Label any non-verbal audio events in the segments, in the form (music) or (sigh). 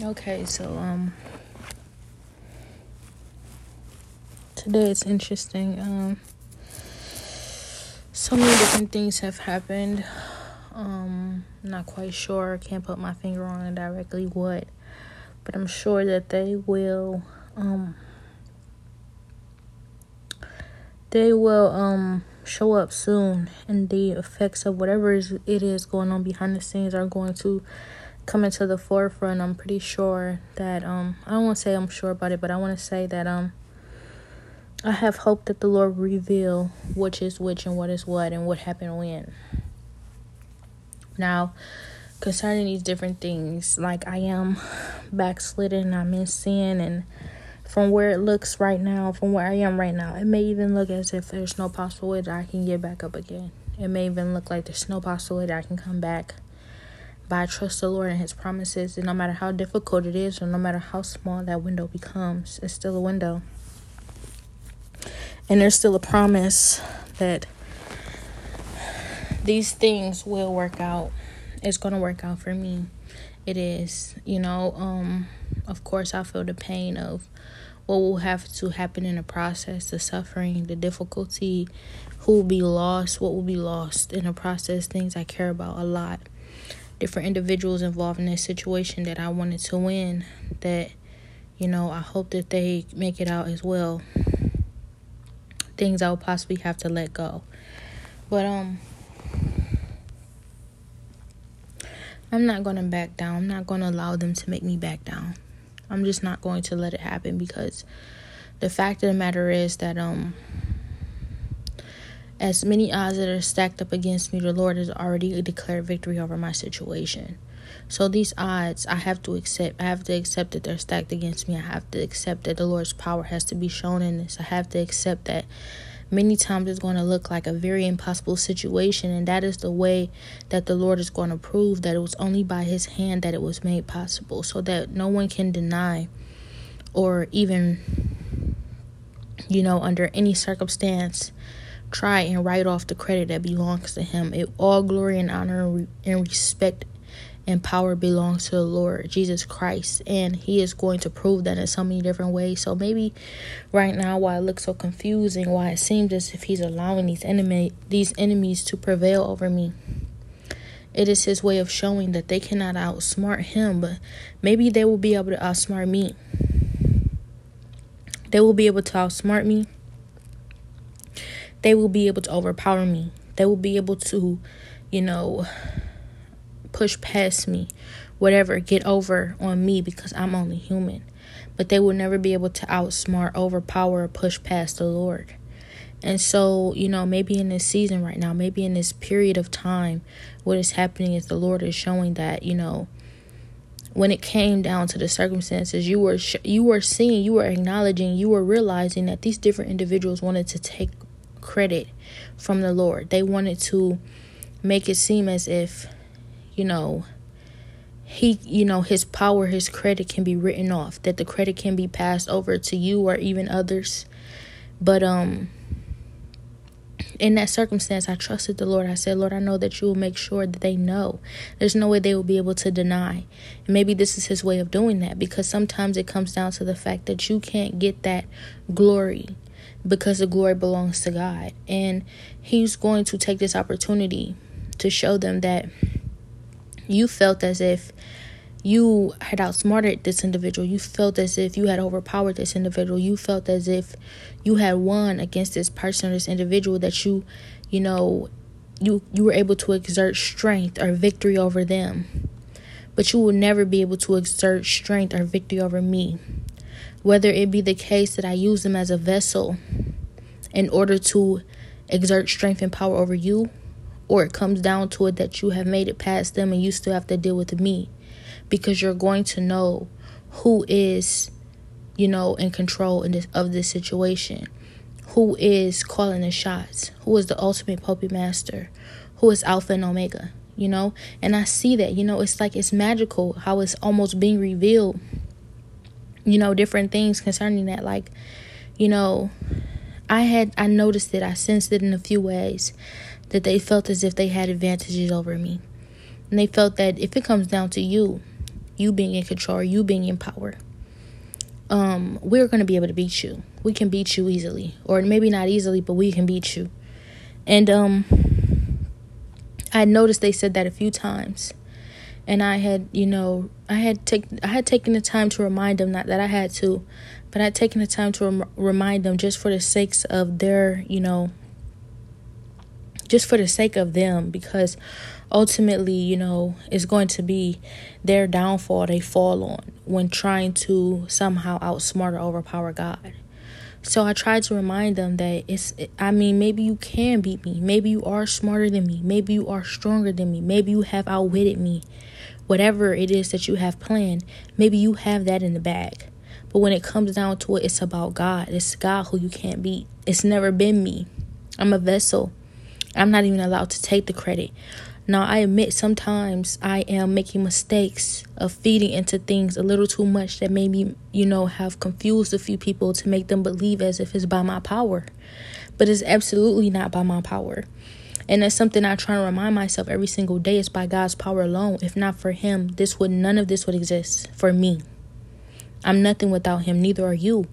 Okay, so um today it's interesting. Um so many different things have happened. Um not quite sure, can't put my finger on directly what, but I'm sure that they will um they will um show up soon and the effects of whatever it is going on behind the scenes are going to coming to the forefront, I'm pretty sure that um I don't want to say I'm sure about it, but I want to say that um I have hope that the Lord reveal which is which and what is what and what happened when. Now, concerning these different things, like I am backslidden, I'm in sin, and from where it looks right now, from where I am right now, it may even look as if there's no possible way that I can get back up again. It may even look like there's no possible way that I can come back but I trust the Lord and His promises. And no matter how difficult it is, or no matter how small that window becomes, it's still a window. And there's still a promise that these things will work out. It's going to work out for me. It is, you know, um, of course, I feel the pain of what will have to happen in the process, the suffering, the difficulty, who will be lost, what will be lost in the process, things I care about a lot different individuals involved in this situation that I wanted to win that you know I hope that they make it out as well. Things I would possibly have to let go. But um I'm not going to back down. I'm not going to allow them to make me back down. I'm just not going to let it happen because the fact of the matter is that um as many odds that are stacked up against me, the Lord has already declared victory over my situation. So these odds, I have to accept. I have to accept that they're stacked against me. I have to accept that the Lord's power has to be shown in this. I have to accept that many times it's going to look like a very impossible situation, and that is the way that the Lord is going to prove that it was only by His hand that it was made possible, so that no one can deny or even, you know, under any circumstance try and write off the credit that belongs to him. It all glory and honor and respect and power belongs to the Lord Jesus Christ, and He is going to prove that in so many different ways. So maybe right now, why it looks so confusing, why it seems as if He's allowing these enemy these enemies to prevail over me. It is His way of showing that they cannot outsmart Him, but maybe they will be able to outsmart me. They will be able to outsmart me they will be able to overpower me. They will be able to, you know, push past me, whatever, get over on me because I'm only human. But they will never be able to outsmart, overpower, or push past the Lord. And so, you know, maybe in this season right now, maybe in this period of time, what is happening is the Lord is showing that, you know, when it came down to the circumstances, you were sh- you were seeing, you were acknowledging, you were realizing that these different individuals wanted to take credit from the Lord. They wanted to make it seem as if, you know, he, you know, his power, his credit can be written off, that the credit can be passed over to you or even others. But, um, in that circumstance, I trusted the Lord. I said, Lord, I know that you will make sure that they know. There's no way they will be able to deny. And maybe this is his way of doing that because sometimes it comes down to the fact that you can't get that glory because the glory belongs to God. And He's going to take this opportunity to show them that you felt as if you had outsmarted this individual. You felt as if you had overpowered this individual. You felt as if you had won against this person or this individual that you, you know, you you were able to exert strength or victory over them. But you will never be able to exert strength or victory over me whether it be the case that I use them as a vessel in order to exert strength and power over you, or it comes down to it that you have made it past them and you still have to deal with me. Because you're going to know who is, you know, in control in this, of this situation, who is calling the shots, who is the ultimate puppet master, who is Alpha and Omega, you know, and I see that, you know, it's like it's magical how it's almost being revealed you know, different things concerning that. Like, you know, I had, I noticed it, I sensed it in a few ways that they felt as if they had advantages over me. And they felt that if it comes down to you, you being in control, you being in power, um, we're going to be able to beat you. We can beat you easily, or maybe not easily, but we can beat you. And um, I noticed they said that a few times, and I had, you know, I had taken, I had taken the time to remind them, not that I had to, but I had taken the time to rem- remind them just for the sakes of their, you know, just for the sake of them, because ultimately, you know, it's going to be their downfall they fall on when trying to somehow outsmart or overpower God. So I tried to remind them that it's, I mean, maybe you can beat me. Maybe you are smarter than me. Maybe you are stronger than me. Maybe you have outwitted me. Whatever it is that you have planned, maybe you have that in the bag. But when it comes down to it, it's about God. It's God who you can't beat. It's never been me. I'm a vessel. I'm not even allowed to take the credit. Now, I admit sometimes I am making mistakes of feeding into things a little too much that maybe, you know, have confused a few people to make them believe as if it's by my power. But it's absolutely not by my power. And that's something I try to remind myself every single day. It's by God's power alone. If not for Him, this would none of this would exist for me. I'm nothing without Him. Neither are you.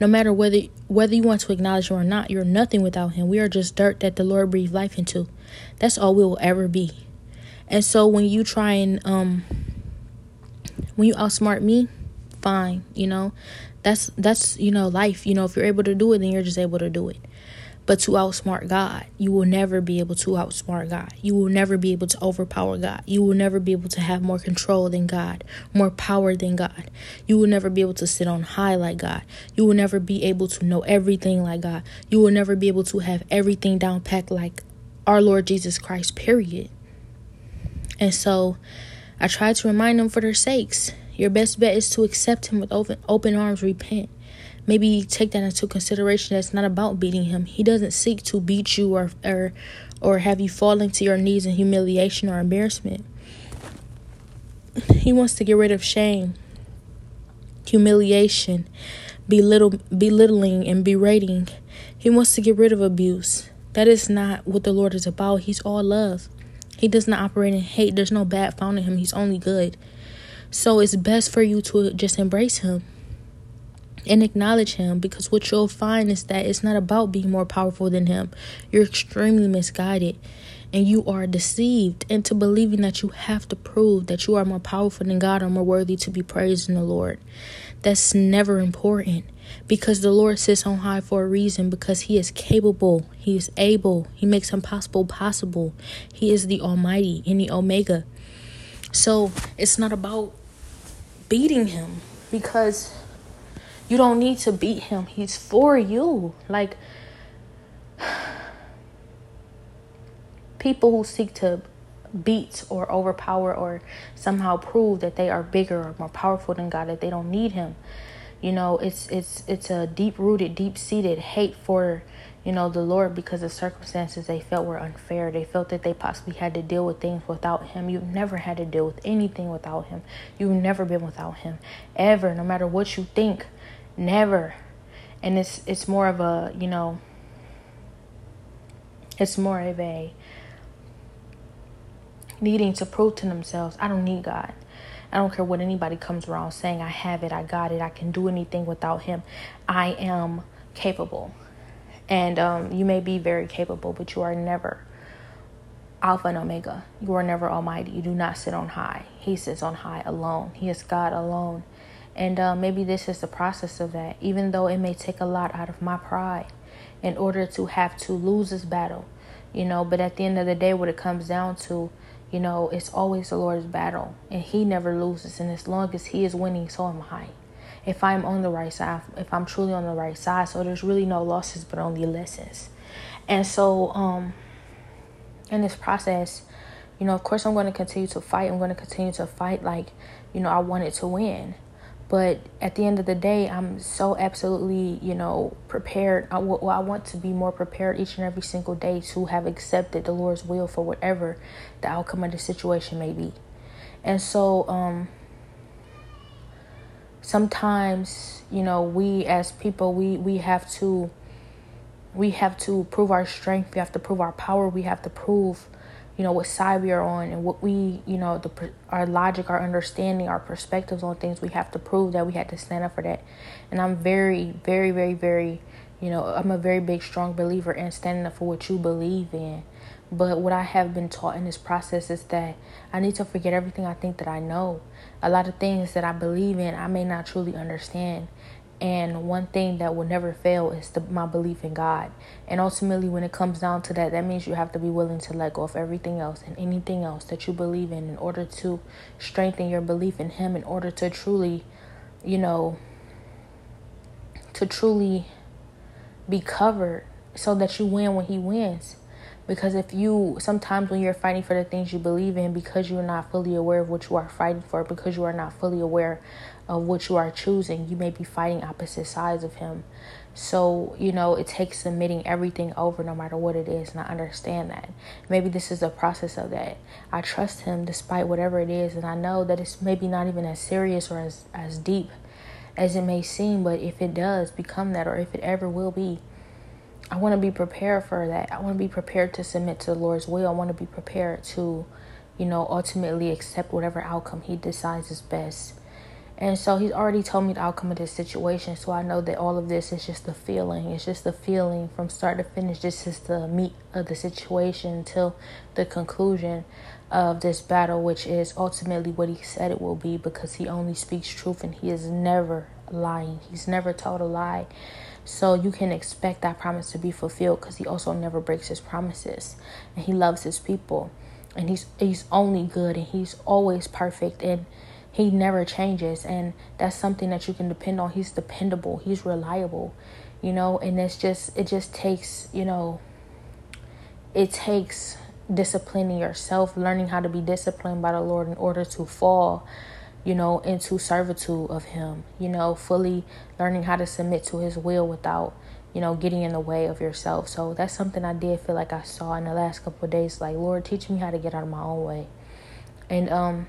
No matter whether whether you want to acknowledge it or not, you're nothing without Him. We are just dirt that the Lord breathed life into. That's all we will ever be. And so when you try and um when you outsmart me, fine, you know. That's that's you know life. You know, if you're able to do it, then you're just able to do it. But to outsmart God, you will never be able to outsmart God. You will never be able to overpower God. You will never be able to have more control than God, more power than God. You will never be able to sit on high like God. You will never be able to know everything like God. You will never be able to have everything down packed like our Lord Jesus Christ, period. And so I try to remind them for their sakes. Your best bet is to accept Him with open, open arms, repent. Maybe take that into consideration. That's not about beating Him. He doesn't seek to beat you or or or have you falling to your knees in humiliation or embarrassment. He wants to get rid of shame, humiliation, belittle, belittling, and berating. He wants to get rid of abuse. That is not what the Lord is about. He's all love. He does not operate in hate. There's no bad found in him. He's only good. So it's best for you to just embrace him and acknowledge him because what you'll find is that it's not about being more powerful than him. You're extremely misguided and you are deceived into believing that you have to prove that you are more powerful than God or more worthy to be praised in the Lord. That's never important because the Lord sits on high for a reason because he is capable, he is able, he makes impossible possible. He is the almighty and the omega. So, it's not about beating him because you don't need to beat him. He's for you. Like (sighs) people who seek to beat or overpower or somehow prove that they are bigger or more powerful than God that they don't need him. You know it's it's it's a deep rooted deep seated hate for you know the lord because the circumstances they felt were unfair. They felt that they possibly had to deal with things without him. You've never had to deal with anything without him. You've never been without him ever no matter what you think never and it's it's more of a you know it's more of a needing to prove to themselves i don't need god I don't care what anybody comes around saying, I have it, I got it, I can do anything without him. I am capable. And um, you may be very capable, but you are never Alpha and Omega. You are never Almighty. You do not sit on high. He sits on high alone. He is God alone. And uh, maybe this is the process of that, even though it may take a lot out of my pride in order to have to lose this battle, you know. But at the end of the day, what it comes down to you know, it's always the Lord's battle, and He never loses. And as long as He is winning, so am I. If I'm on the right side, if I'm truly on the right side, so there's really no losses, but only lessons. And so, um, in this process, you know, of course, I'm going to continue to fight. I'm going to continue to fight like, you know, I wanted to win. But at the end of the day, I'm so absolutely, you know, prepared. I, well, I want to be more prepared each and every single day to have accepted the Lord's will for whatever the outcome of the situation may be. And so, um, sometimes, you know, we as people, we we have to, we have to prove our strength. We have to prove our power. We have to prove, you know, what side we are on and what we, you know, the our logic, our understanding, our perspectives on things. We have to prove that we had to stand up for that. And I'm very, very, very, very, you know, I'm a very big, strong believer in standing up for what you believe in. But what I have been taught in this process is that I need to forget everything I think that I know. A lot of things that I believe in, I may not truly understand. And one thing that will never fail is the, my belief in God. And ultimately, when it comes down to that, that means you have to be willing to let go of everything else and anything else that you believe in in order to strengthen your belief in Him, in order to truly, you know, to truly be covered so that you win when He wins. Because if you, sometimes when you're fighting for the things you believe in, because you're not fully aware of what you are fighting for, because you are not fully aware of what you are choosing, you may be fighting opposite sides of Him. So, you know, it takes submitting everything over no matter what it is. And I understand that. Maybe this is the process of that. I trust Him despite whatever it is. And I know that it's maybe not even as serious or as, as deep as it may seem. But if it does become that, or if it ever will be, I want to be prepared for that. I want to be prepared to submit to the Lord's will. I want to be prepared to, you know, ultimately accept whatever outcome He decides is best. And so he's already told me the outcome of this situation. So I know that all of this is just the feeling. It's just the feeling from start to finish. This is the meat of the situation until the conclusion of this battle, which is ultimately what he said it will be because he only speaks truth and he is never lying. He's never told a lie. So you can expect that promise to be fulfilled because he also never breaks his promises and he loves his people and he's he's only good and he's always perfect and he never changes and that's something that you can depend on. He's dependable, he's reliable, you know, and it's just it just takes, you know, it takes disciplining yourself, learning how to be disciplined by the Lord in order to fall you know, into servitude of Him, you know, fully learning how to submit to His will without, you know, getting in the way of yourself. So that's something I did feel like I saw in the last couple of days. Like, Lord, teach me how to get out of my own way. And, um,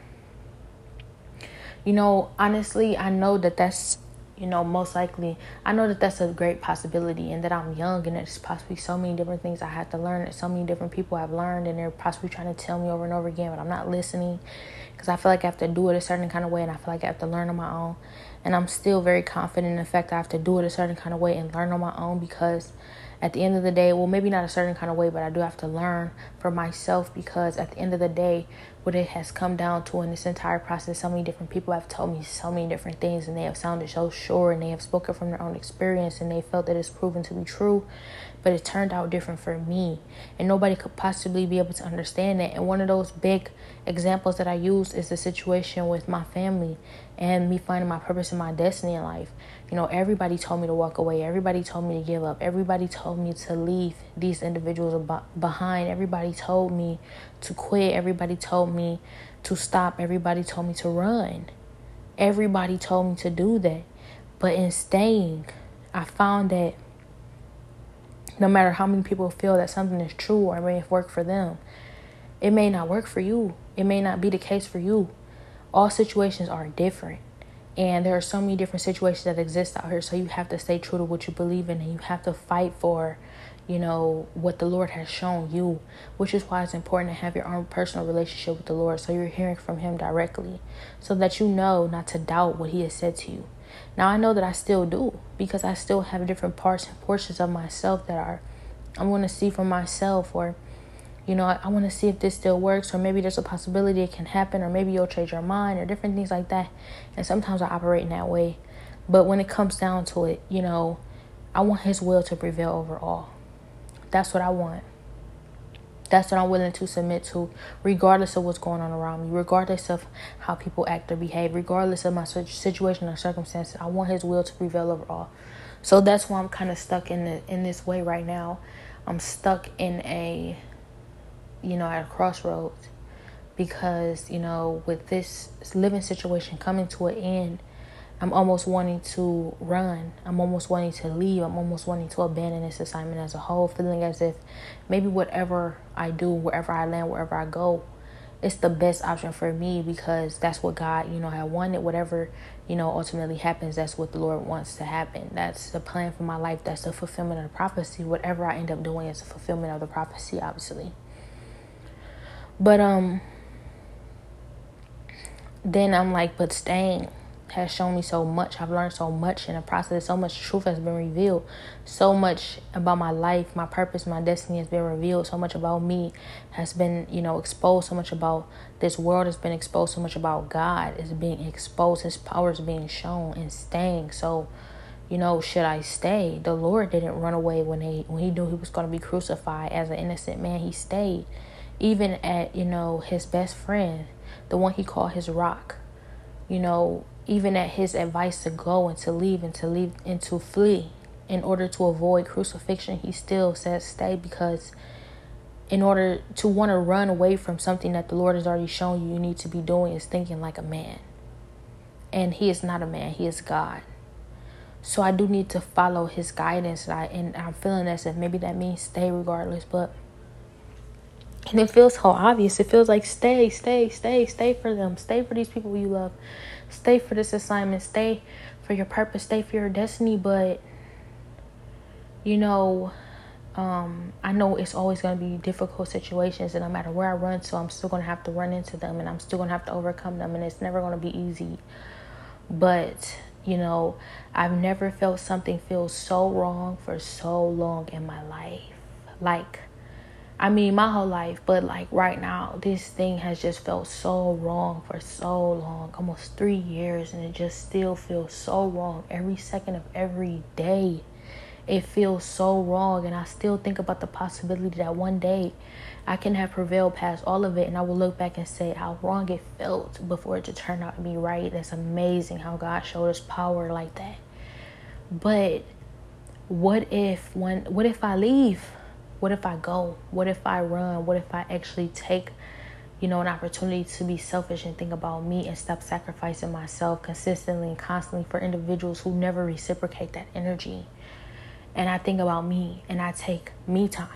you know, honestly, I know that that's you know, most likely, I know that that's a great possibility and that I'm young and there's possibly so many different things I have to learn that so many different people have learned and they're possibly trying to tell me over and over again, but I'm not listening because I feel like I have to do it a certain kind of way and I feel like I have to learn on my own. And I'm still very confident in the fact that I have to do it a certain kind of way and learn on my own because at the end of the day, well, maybe not a certain kind of way, but I do have to learn for myself because at the end of the day, what it has come down to in this entire process, so many different people have told me so many different things and they have sounded so sure and they have spoken from their own experience and they felt that it's proven to be true, but it turned out different for me. And nobody could possibly be able to understand that. And one of those big examples that I use is the situation with my family and me finding my purpose and my destiny in life. You know, everybody told me to walk away. Everybody told me to give up. Everybody told me to leave these individuals behind. Everybody told me to quit. Everybody told me to stop. Everybody told me to run. Everybody told me to do that. But in staying, I found that no matter how many people feel that something is true or may have worked for them, it may not work for you. It may not be the case for you all situations are different. And there are so many different situations that exist out here. So you have to stay true to what you believe in and you have to fight for, you know, what the Lord has shown you, which is why it's important to have your own personal relationship with the Lord. So you're hearing from Him directly so that you know not to doubt what He has said to you. Now, I know that I still do because I still have different parts and portions of myself that are, I'm going to see for myself or you know, I, I want to see if this still works, or maybe there's a possibility it can happen, or maybe you'll change your mind, or different things like that. And sometimes I operate in that way. But when it comes down to it, you know, I want His will to prevail over all. That's what I want. That's what I'm willing to submit to, regardless of what's going on around me, regardless of how people act or behave, regardless of my situation or circumstances. I want His will to prevail over all. So that's why I'm kind of stuck in the, in this way right now. I'm stuck in a you know, at a crossroads because, you know, with this living situation coming to an end, I'm almost wanting to run. I'm almost wanting to leave. I'm almost wanting to abandon this assignment as a whole, feeling as if maybe whatever I do, wherever I land, wherever I go, it's the best option for me because that's what God, you know, had wanted. Whatever, you know, ultimately happens, that's what the Lord wants to happen. That's the plan for my life. That's the fulfillment of the prophecy. Whatever I end up doing is a fulfillment of the prophecy, obviously. But um then I'm like, but staying has shown me so much. I've learned so much in the process. So much truth has been revealed. So much about my life, my purpose, my destiny has been revealed. So much about me has been, you know, exposed. So much about this world has been exposed. So much about God is being exposed. His power is being shown and staying. So, you know, should I stay? The Lord didn't run away when he when he knew he was going to be crucified as an innocent man. He stayed, even at you know his best friend, the one he called his rock. You know, even at his advice to go and to leave and to leave and to flee in order to avoid crucifixion, he still says stay because in order to want to run away from something that the Lord has already shown you you need to be doing is thinking like a man. And he is not a man, he is God. So I do need to follow his guidance and, I, and I'm feeling as if maybe that means stay regardless, but and it feels so obvious. It feels like stay, stay, stay, stay for them. Stay for these people you love. Stay for this assignment. Stay for your purpose. Stay for your destiny. But, you know, um, I know it's always going to be difficult situations. And no matter where I run to, I'm still going to have to run into them. And I'm still going to have to overcome them. And it's never going to be easy. But, you know, I've never felt something feel so wrong for so long in my life. Like, I mean, my whole life, but like right now, this thing has just felt so wrong for so long almost three years, and it just still feels so wrong every second of every day. It feels so wrong, and I still think about the possibility that one day I can have prevailed past all of it, and I will look back and say how wrong it felt before it to turn out to be right. That's amazing how God showed us power like that. But what if when what if I leave? What if I go? What if I run? What if I actually take, you know, an opportunity to be selfish and think about me and stop sacrificing myself consistently and constantly for individuals who never reciprocate that energy? And I think about me and I take me time.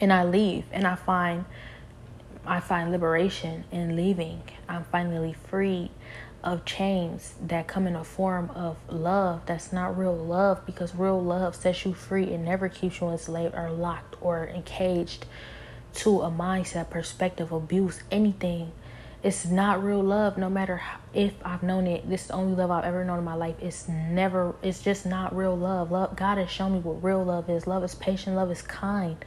And I leave and I find I find liberation in leaving. I'm finally free of chains that come in a form of love that's not real love because real love sets you free and never keeps you enslaved or locked or encaged to a mindset, perspective, abuse, anything. It's not real love, no matter how, if I've known it. This is the only love I've ever known in my life. It's never, it's just not real love. Love, God has shown me what real love is. Love is patient, love is kind.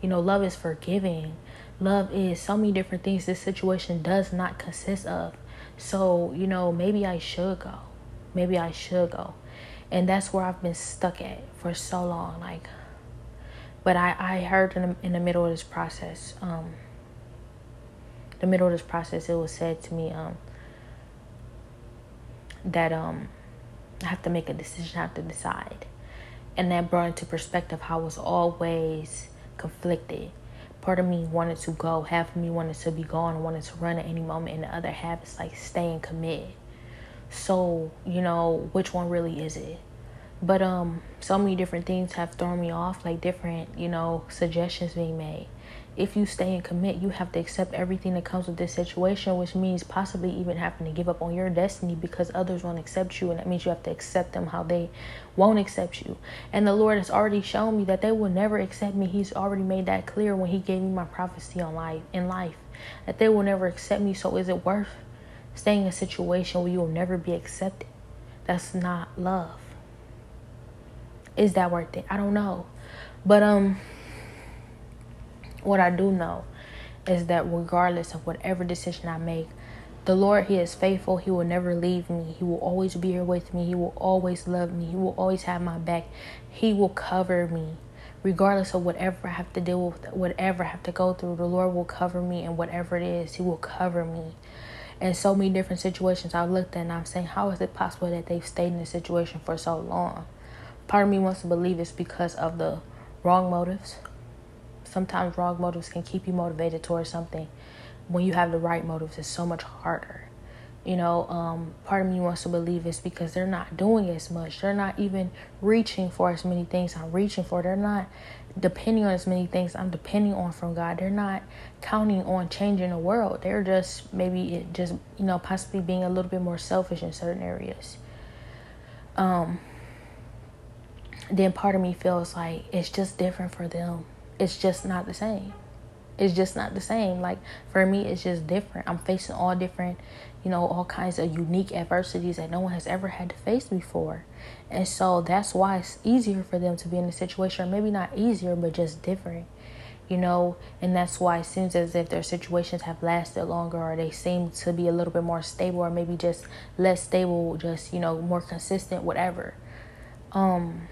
You know, love is forgiving. Love is so many different things this situation does not consist of. So, you know, maybe I should go. Maybe I should go. And that's where I've been stuck at for so long. Like, but I, I heard in the, in the middle of this process, um, the middle of this process, it was said to me, um, that, um, I have to make a decision, I have to decide. And that brought into perspective how I was always conflicted part of me wanted to go, half of me wanted to be gone, wanted to run at any moment, and the other half is like stay and commit. So, you know, which one really is it? But um so many different things have thrown me off, like different, you know, suggestions being made if you stay and commit, you have to accept everything that comes with this situation, which means possibly even having to give up on your destiny because others won't accept you. And that means you have to accept them how they won't accept you. And the Lord has already shown me that they will never accept me. He's already made that clear when He gave me my prophecy on life in life. That they will never accept me. So is it worth staying in a situation where you will never be accepted? That's not love. Is that worth it? I don't know. But um what I do know is that regardless of whatever decision I make, the Lord, He is faithful. He will never leave me. He will always be here with me. He will always love me. He will always have my back. He will cover me. Regardless of whatever I have to deal with, whatever I have to go through, the Lord will cover me, and whatever it is, He will cover me. In so many different situations, I've looked at and I'm saying, how is it possible that they've stayed in this situation for so long? Part of me wants to believe it's because of the wrong motives, sometimes wrong motives can keep you motivated towards something. When you have the right motives, it's so much harder. You know, um, part of me wants to believe it's because they're not doing as much. They're not even reaching for as many things I'm reaching for. They're not depending on as many things I'm depending on from God. They're not counting on changing the world. They're just maybe just you know possibly being a little bit more selfish in certain areas. Um, then part of me feels like it's just different for them it's just not the same. It's just not the same. Like for me, it's just different. I'm facing all different, you know, all kinds of unique adversities that no one has ever had to face before. And so that's why it's easier for them to be in a situation, or maybe not easier, but just different you know, and that's why it seems as if their situations have lasted longer or they seem to be a little bit more stable or maybe just less stable, just, you know, more consistent, whatever. Um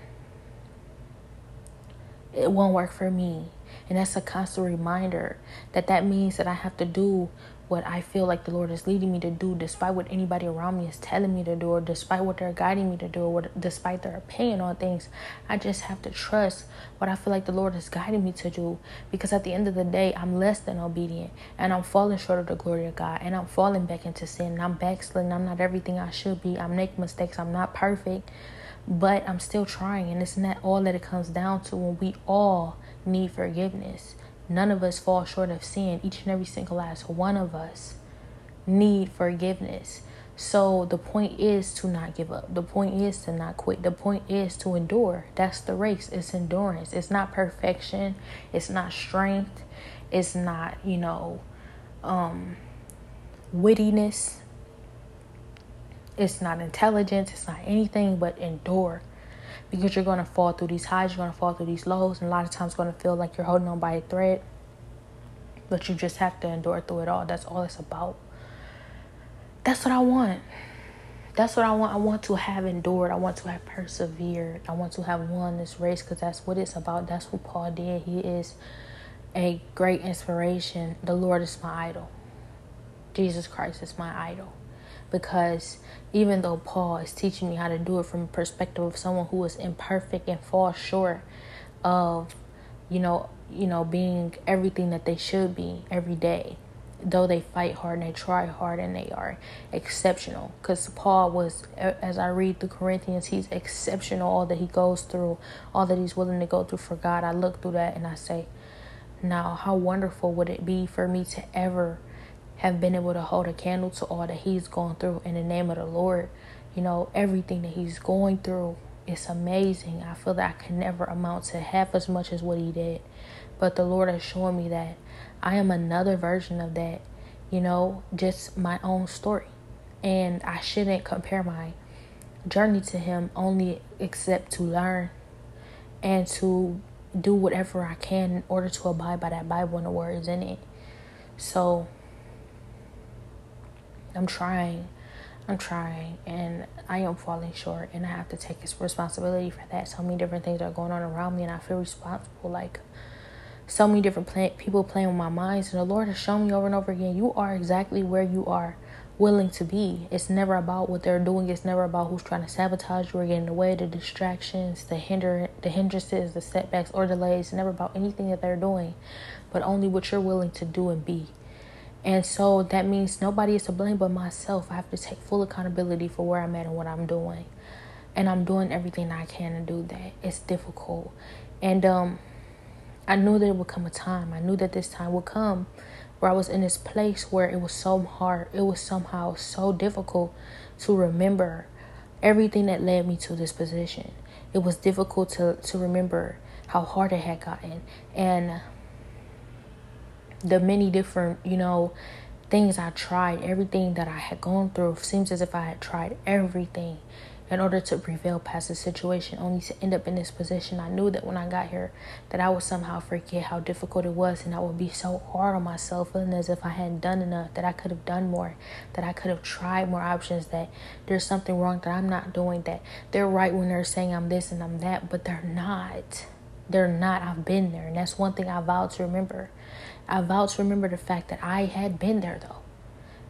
it won't work for me. And that's a constant reminder that that means that I have to do what I feel like the Lord is leading me to do, despite what anybody around me is telling me to do, or despite what they're guiding me to do, or despite their opinion on things. I just have to trust what I feel like the Lord is guiding me to do, because at the end of the day, I'm less than obedient, and I'm falling short of the glory of God, and I'm falling back into sin, and I'm backsliding. I'm not everything I should be. I'm making mistakes. I'm not perfect, but I'm still trying, and it's not all that it comes down to when we all need forgiveness. None of us fall short of sin. Each and every single last one of us need forgiveness. So the point is to not give up. The point is to not quit. The point is to endure. That's the race. It's endurance. It's not perfection. It's not strength. It's not, you know, um wittiness. It's not intelligence. It's not anything but endure because you're going to fall through these highs, you're going to fall through these lows, and a lot of times going to feel like you're holding on by a thread. But you just have to endure through it all. That's all it's about. That's what I want. That's what I want. I want to have endured. I want to have persevered. I want to have won this race because that's what it's about. That's what Paul did. He is a great inspiration. The Lord is my idol. Jesus Christ is my idol because even though Paul is teaching me how to do it from a perspective of someone who is imperfect and falls short of, you know, you know, being everything that they should be every day, though they fight hard and they try hard and they are exceptional. Because Paul was, as I read the Corinthians, he's exceptional. All that he goes through, all that he's willing to go through for God. I look through that and I say, now, how wonderful would it be for me to ever have been able to hold a candle to all that he's going through in the name of the Lord. You know, everything that he's going through is amazing. I feel that I can never amount to half as much as what he did. But the Lord has shown me that I am another version of that, you know, just my own story. And I shouldn't compare my journey to him only except to learn and to do whatever I can in order to abide by that Bible and the words in it. So I'm trying. I'm trying and I am falling short and I have to take responsibility for that. So many different things are going on around me and I feel responsible. Like so many different play- people playing with my minds and the Lord has shown me over and over again, you are exactly where you are willing to be. It's never about what they're doing. It's never about who's trying to sabotage you or get in the way, the distractions, the hinder the hindrances, the setbacks or delays. It's never about anything that they're doing, but only what you're willing to do and be. And so that means nobody is to blame but myself. I have to take full accountability for where I'm at and what I'm doing. And I'm doing everything I can to do that. It's difficult. And um I knew there would come a time. I knew that this time would come where I was in this place where it was so hard. It was somehow so difficult to remember everything that led me to this position. It was difficult to, to remember how hard it had gotten. And the many different, you know, things I tried, everything that I had gone through, seems as if I had tried everything in order to prevail past the situation, only to end up in this position. I knew that when I got here, that I would somehow forget how difficult it was, and I would be so hard on myself, feeling as if I hadn't done enough, that I could have done more, that I could have tried more options, that there's something wrong that I'm not doing, that they're right when they're saying I'm this and I'm that, but they're not. They're not. I've been there, and that's one thing I vow to remember. I to remember the fact that I had been there though.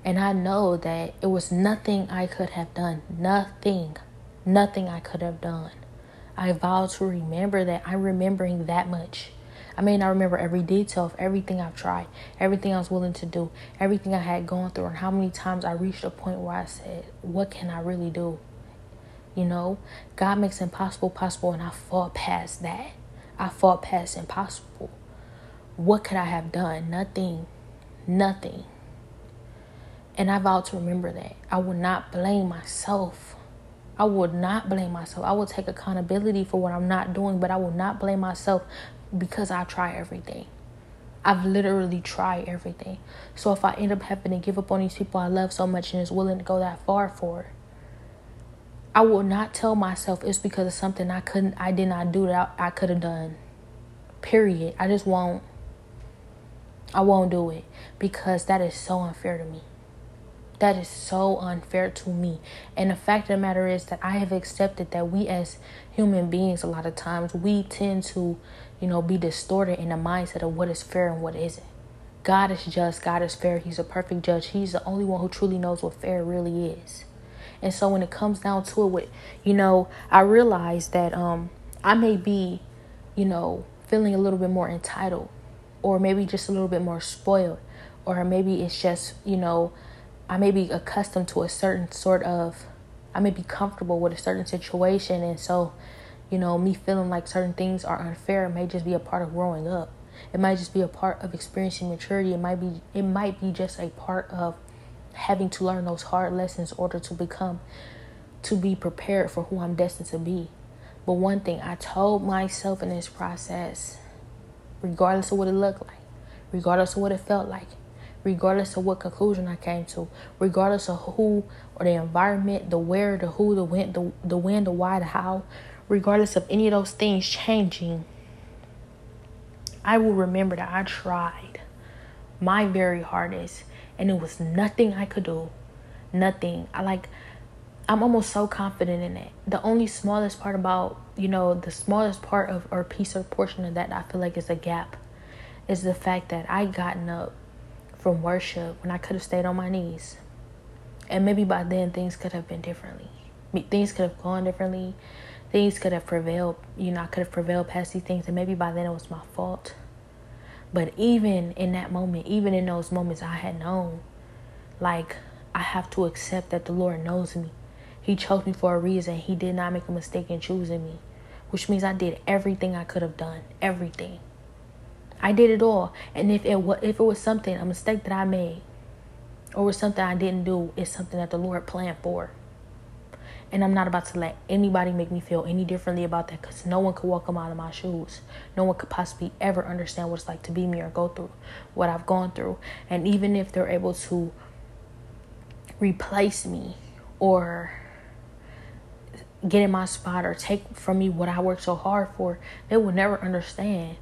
And I know that it was nothing I could have done. Nothing. Nothing I could have done. I vow to remember that. I'm remembering that much. I may not remember every detail of everything I've tried, everything I was willing to do, everything I had gone through, and how many times I reached a point where I said, What can I really do? You know, God makes impossible possible, and I fought past that. I fought past impossible. What could I have done? Nothing. Nothing. And I vowed to remember that. I will not blame myself. I will not blame myself. I will take accountability for what I'm not doing, but I will not blame myself because I try everything. I've literally tried everything. So if I end up having to give up on these people I love so much and is willing to go that far for, I will not tell myself it's because of something I couldn't, I did not do that I could have done. Period. I just won't. I won't do it because that is so unfair to me. That is so unfair to me. And the fact of the matter is that I have accepted that we as human beings, a lot of times, we tend to, you know, be distorted in the mindset of what is fair and what isn't. God is just, God is fair, He's a perfect judge. He's the only one who truly knows what fair really is. And so when it comes down to it, with you know, I realize that um I may be, you know, feeling a little bit more entitled, or maybe just a little bit more spoiled, or maybe it's just, you know, I may be accustomed to a certain sort of, I may be comfortable with a certain situation. And so, you know, me feeling like certain things are unfair may just be a part of growing up. It might just be a part of experiencing maturity. It might be, it might be just a part of having to learn those hard lessons in order to become, to be prepared for who I'm destined to be. But one thing I told myself in this process, regardless of what it looked like, regardless of what it felt like, regardless of what conclusion I came to, regardless of who or the environment, the where, the who, the when, the, the when, the why, the how, regardless of any of those things changing, I will remember that I tried my very hardest and it was nothing I could do. Nothing. I like I'm almost so confident in it. The only smallest part about, you know, the smallest part of or piece or portion of that I feel like is a gap is the fact that I gotten up from worship when I could have stayed on my knees. And maybe by then things could have been differently. Things could have gone differently. Things could have prevailed. You know, I could have prevailed past these things. And maybe by then it was my fault. But even in that moment, even in those moments, I had known, like, I have to accept that the Lord knows me. He chose me for a reason. He did not make a mistake in choosing me, which means I did everything I could have done. Everything. I did it all. And if it was, if it was something, a mistake that I made, or was something I didn't do, it's something that the Lord planned for. And I'm not about to let anybody make me feel any differently about that because no one could walk them out of my shoes. No one could possibly ever understand what it's like to be me or go through what I've gone through. And even if they're able to replace me or get in my spot or take from me what I worked so hard for, they will never understand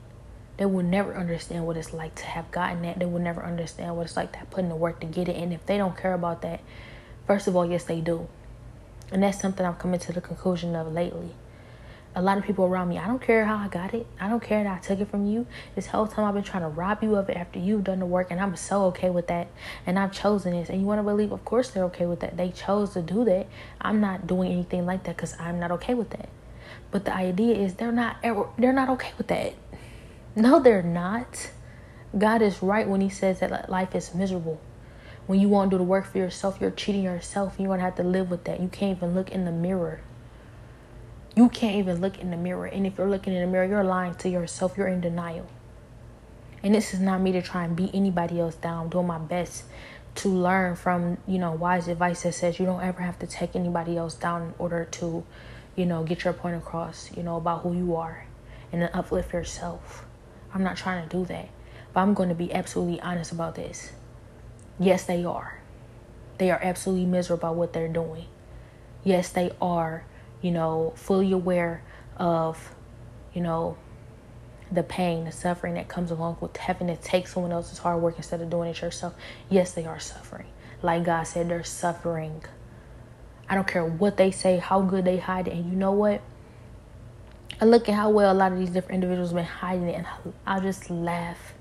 they will never understand what it's like to have gotten that. They will never understand what it's like to put in the work to get it. And if they don't care about that, first of all, yes, they do. And that's something I'm coming to the conclusion of lately. A lot of people around me, I don't care how I got it. I don't care that I took it from you. This whole time I've been trying to rob you of it after you've done the work, and I'm so okay with that. And I've chosen this. And you want to believe, of course, they're okay with that. They chose to do that. I'm not doing anything like that because I'm not okay with that. But the idea is they're not they're not okay with that. No, they're not. God is right when He says that life is miserable. When you won't do the work for yourself, you're cheating yourself. You're to have to live with that. You can't even look in the mirror. You can't even look in the mirror. And if you're looking in the mirror, you're lying to yourself. You're in denial. And this is not me to try and beat anybody else down. I'm doing my best to learn from, you know, wise advice that says you don't ever have to take anybody else down in order to, you know, get your point across, you know, about who you are and then uplift yourself. I'm not trying to do that. But I'm going to be absolutely honest about this. Yes, they are. They are absolutely miserable about what they're doing. Yes, they are, you know, fully aware of, you know, the pain, the suffering that comes along with having to take someone else's hard work instead of doing it yourself. Yes, they are suffering. Like God said, they're suffering. I don't care what they say, how good they hide it. And you know what? I look at how well a lot of these different individuals have been hiding it, and I, I just laugh.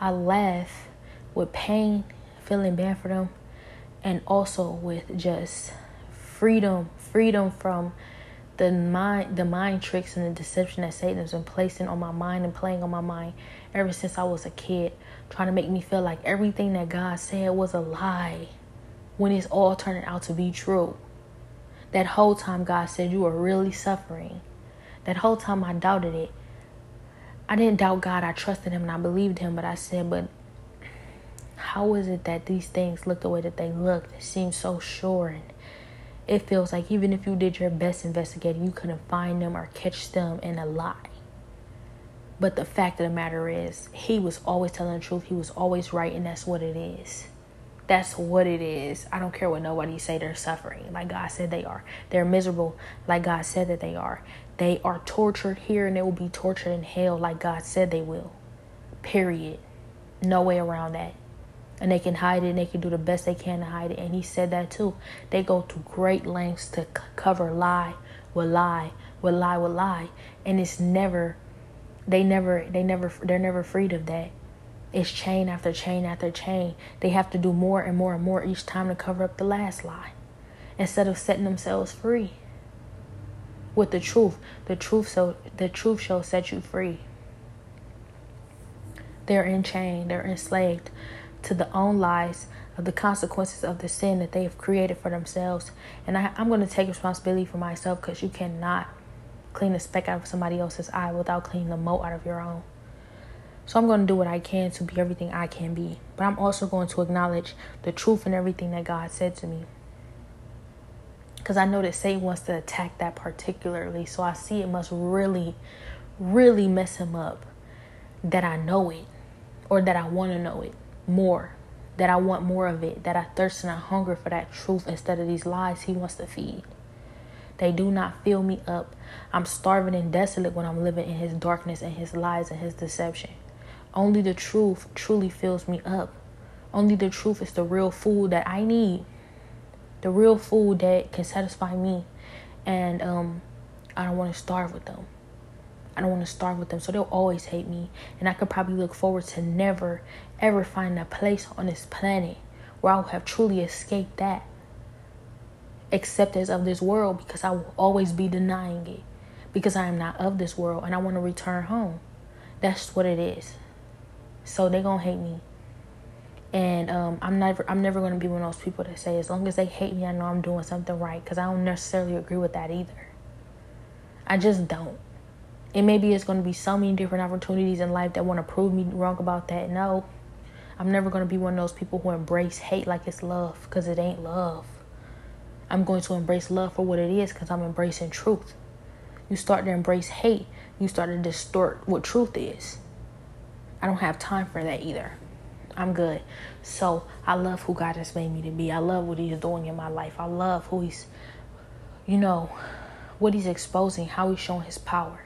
I laugh with pain, feeling bad for them, and also with just freedom, freedom from the mind, the mind tricks and the deception that Satan has been placing on my mind and playing on my mind ever since I was a kid, trying to make me feel like everything that God said was a lie, when it's all turning out to be true. That whole time God said you were really suffering that whole time I doubted it. I didn't doubt God. I trusted Him and I believed Him. But I said, but how is it that these things look the way that they look? They seem so sure. And it feels like even if you did your best investigating, you couldn't find them or catch them in a lie. But the fact of the matter is, he was always telling the truth. He was always right, and that's what it is. That's what it is. I don't care what nobody say they're suffering. Like God said they are. They're miserable like God said that they are. They are tortured here and they will be tortured in hell like God said they will. Period. No way around that. And they can hide it and they can do the best they can to hide it. And he said that too. They go to great lengths to c- cover lie with lie with lie with lie. And it's never they never they never they're never freed of that it's chain after chain after chain they have to do more and more and more each time to cover up the last lie instead of setting themselves free with the truth the truth so the truth shall set you free they're in chain they're enslaved to the own lies of the consequences of the sin that they have created for themselves and I, i'm going to take responsibility for myself because you cannot clean the speck out of somebody else's eye without cleaning the mote out of your own. So I'm going to do what I can to be everything I can be. But I'm also going to acknowledge the truth in everything that God said to me. Because I know that Satan wants to attack that particularly. So I see it must really, really mess him up that I know it or that I want to know it more. That I want more of it. That I thirst and I hunger for that truth instead of these lies he wants to feed. They do not fill me up. I'm starving and desolate when I'm living in his darkness and his lies and his deception. Only the truth truly fills me up. Only the truth is the real food that I need. The real food that can satisfy me. And um, I don't want to starve with them. I don't want to starve with them. So they'll always hate me. And I could probably look forward to never, ever find a place on this planet where I will have truly escaped that acceptance of this world because I will always be denying it because I am not of this world and I want to return home. That's what it is. So they're gonna hate me. And um, I'm never I'm never gonna be one of those people that say as long as they hate me, I know I'm doing something right because I don't necessarily agree with that either. I just don't. And maybe it's gonna be so many different opportunities in life that want to prove me wrong about that. No, I'm never gonna be one of those people who embrace hate like it's love because it ain't love. I'm going to embrace love for what it is because I'm embracing truth. You start to embrace hate, you start to distort what truth is. I don't have time for that either. I'm good. So I love who God has made me to be. I love what He's doing in my life. I love who He's, you know, what He's exposing, how He's showing His power.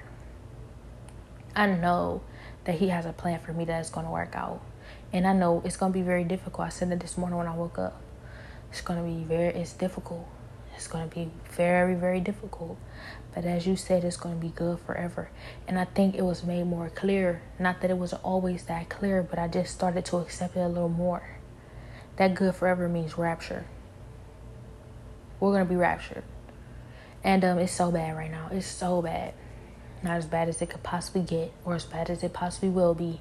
I know that He has a plan for me that is going to work out. And I know it's going to be very difficult. I said that this morning when I woke up. It's going to be very, it's difficult. It's going to be very, very difficult. But as you said, it's going to be good forever. And I think it was made more clear. Not that it was always that clear, but I just started to accept it a little more. That good forever means rapture. We're going to be raptured. And um, it's so bad right now. It's so bad. Not as bad as it could possibly get, or as bad as it possibly will be.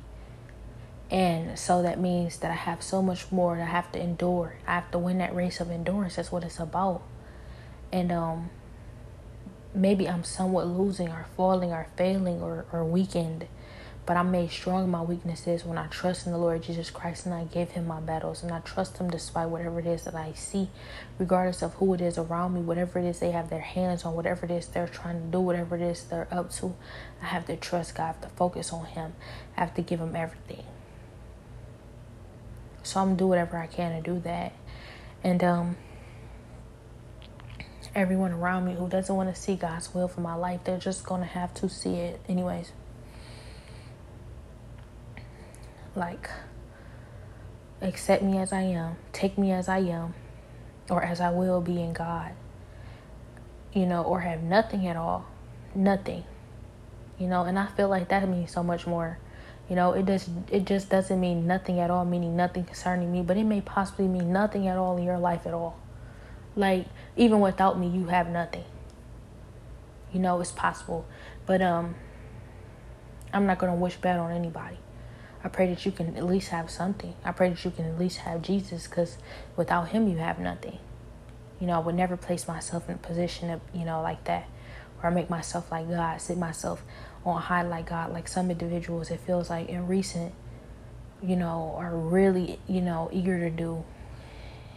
And so that means that I have so much more that I have to endure. I have to win that race of endurance. That's what it's about and um maybe I'm somewhat losing or falling or failing or, or weakened. But I'm made strong my weaknesses when I trust in the Lord Jesus Christ and I give him my battles and I trust him despite whatever it is that I see, regardless of who it is around me, whatever it is they have their hands on, whatever it is they're trying to do, whatever it is they're up to. I have to trust God, I have to focus on him, I have to give him everything. So I'm gonna do whatever I can to do that. And um everyone around me who doesn't want to see God's will for my life, they're just to have to see it anyways. Like, accept me as I am, take me as I am, or as I will be in God. You know, or have nothing at all. Nothing. You know, and I feel like that means so much more. You know, it just it just doesn't mean nothing at all, meaning nothing concerning me, but it may possibly mean nothing at all in your life at all. Like even without me, you have nothing. You know it's possible, but um, I'm not gonna wish bad on anybody. I pray that you can at least have something. I pray that you can at least have Jesus, because without Him, you have nothing. You know, I would never place myself in a position of you know like that, or make myself like God, sit myself on high like God, like some individuals. It feels like in recent, you know, are really you know eager to do,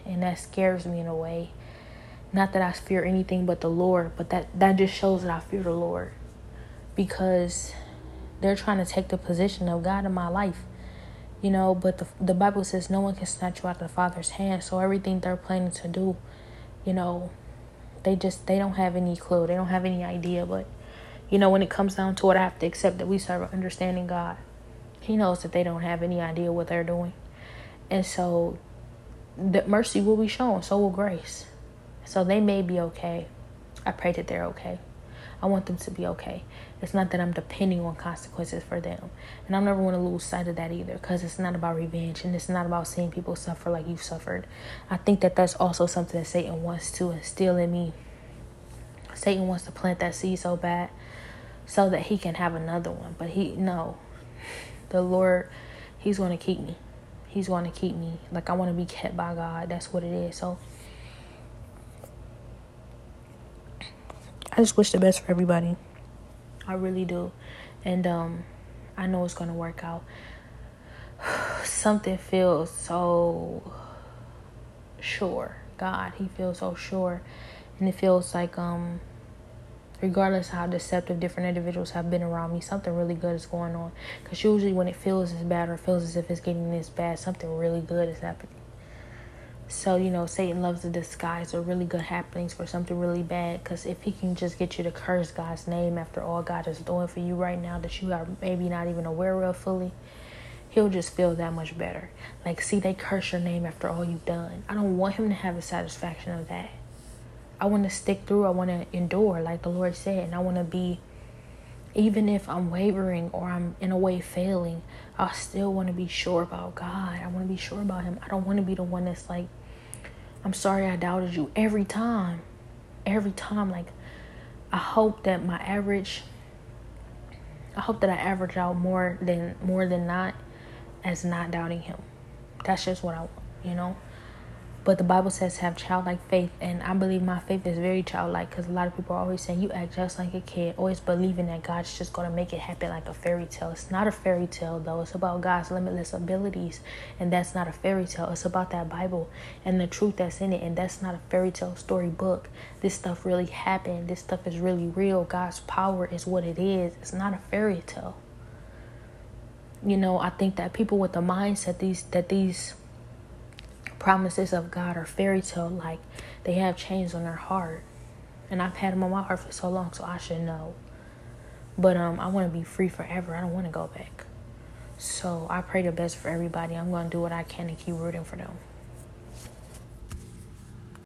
and that scares me in a way not that I fear anything but the Lord, but that that just shows that I fear the Lord. Because they're trying to take the position of God in my life. You know, but the the Bible says no one can snatch you out of the Father's hand. So everything they're planning to do, you know, they just they don't have any clue. They don't have any idea. But you know, when it comes down to it, I have to accept that we serve an understanding God. He knows that they don't have any idea what they're doing. And so that mercy will be shown, so will grace. So they may be okay. I pray that they're okay. I want them to be okay. It's not that I'm depending on consequences for them. And I never want to lose sight of that either because it's not about revenge and it's not about seeing people suffer like you've suffered. I think that that's also something that Satan wants to instill in me. Satan wants to plant that seed so bad so that he can have another one. But he, no. The Lord, he's going to keep me. He's going to keep me. Like I want to be kept by God. That's what it is. So I just wish the best for everybody. I really do. And um I know it's going to work out. (sighs) Something feels so sure. God, he feels so sure. And it feels like um regardless how deceptive different individuals have been around me, something really good is going on. Because usually when it feels as bad or feels as if it's getting this bad, something really good is happening. So, you know, Satan loves to disguise the really good happenings for something really bad. Because if he can just get you to curse God's name after all God is doing for you right now that you are maybe not even aware of fully, he'll just feel that much better. Like, see, they curse your name after all you've done. I don't want him to have the satisfaction of that. I want to stick through. I want to endure, like the Lord said. And I want to be, even if I'm wavering or I'm in a way failing, I still want to be sure about God. I want to be sure about Him. I don't want to be the one that's like, I'm sorry I doubted you every time. Every time. Like, I hope that my average, I hope that I average out more than more than not as not doubting Him. That's just what I you know? But the Bible says have childlike faith, and I believe my faith is very childlike because a lot of people are always saying you act just like a kid, always believing that God's just to make it happen like a fairy tale. It's not a fairy tale, though. It's about God's limitless abilities, and that's not a fairy tale. It's about that Bible and the truth that's in it, and that's not a fairy tale story book. This stuff really happened. This stuff is really real. God's power is what it is. It's not a fairy tale. You know, I think that people with the mindset these that these promises of God are fairy tale like. They have chains on their heart. And I've had them on my heart for so long, so I should know. But um, I want to be free forever. I don't want to go back. So I pray the best for everybody. I'm going to do what I can to keep rooting for them.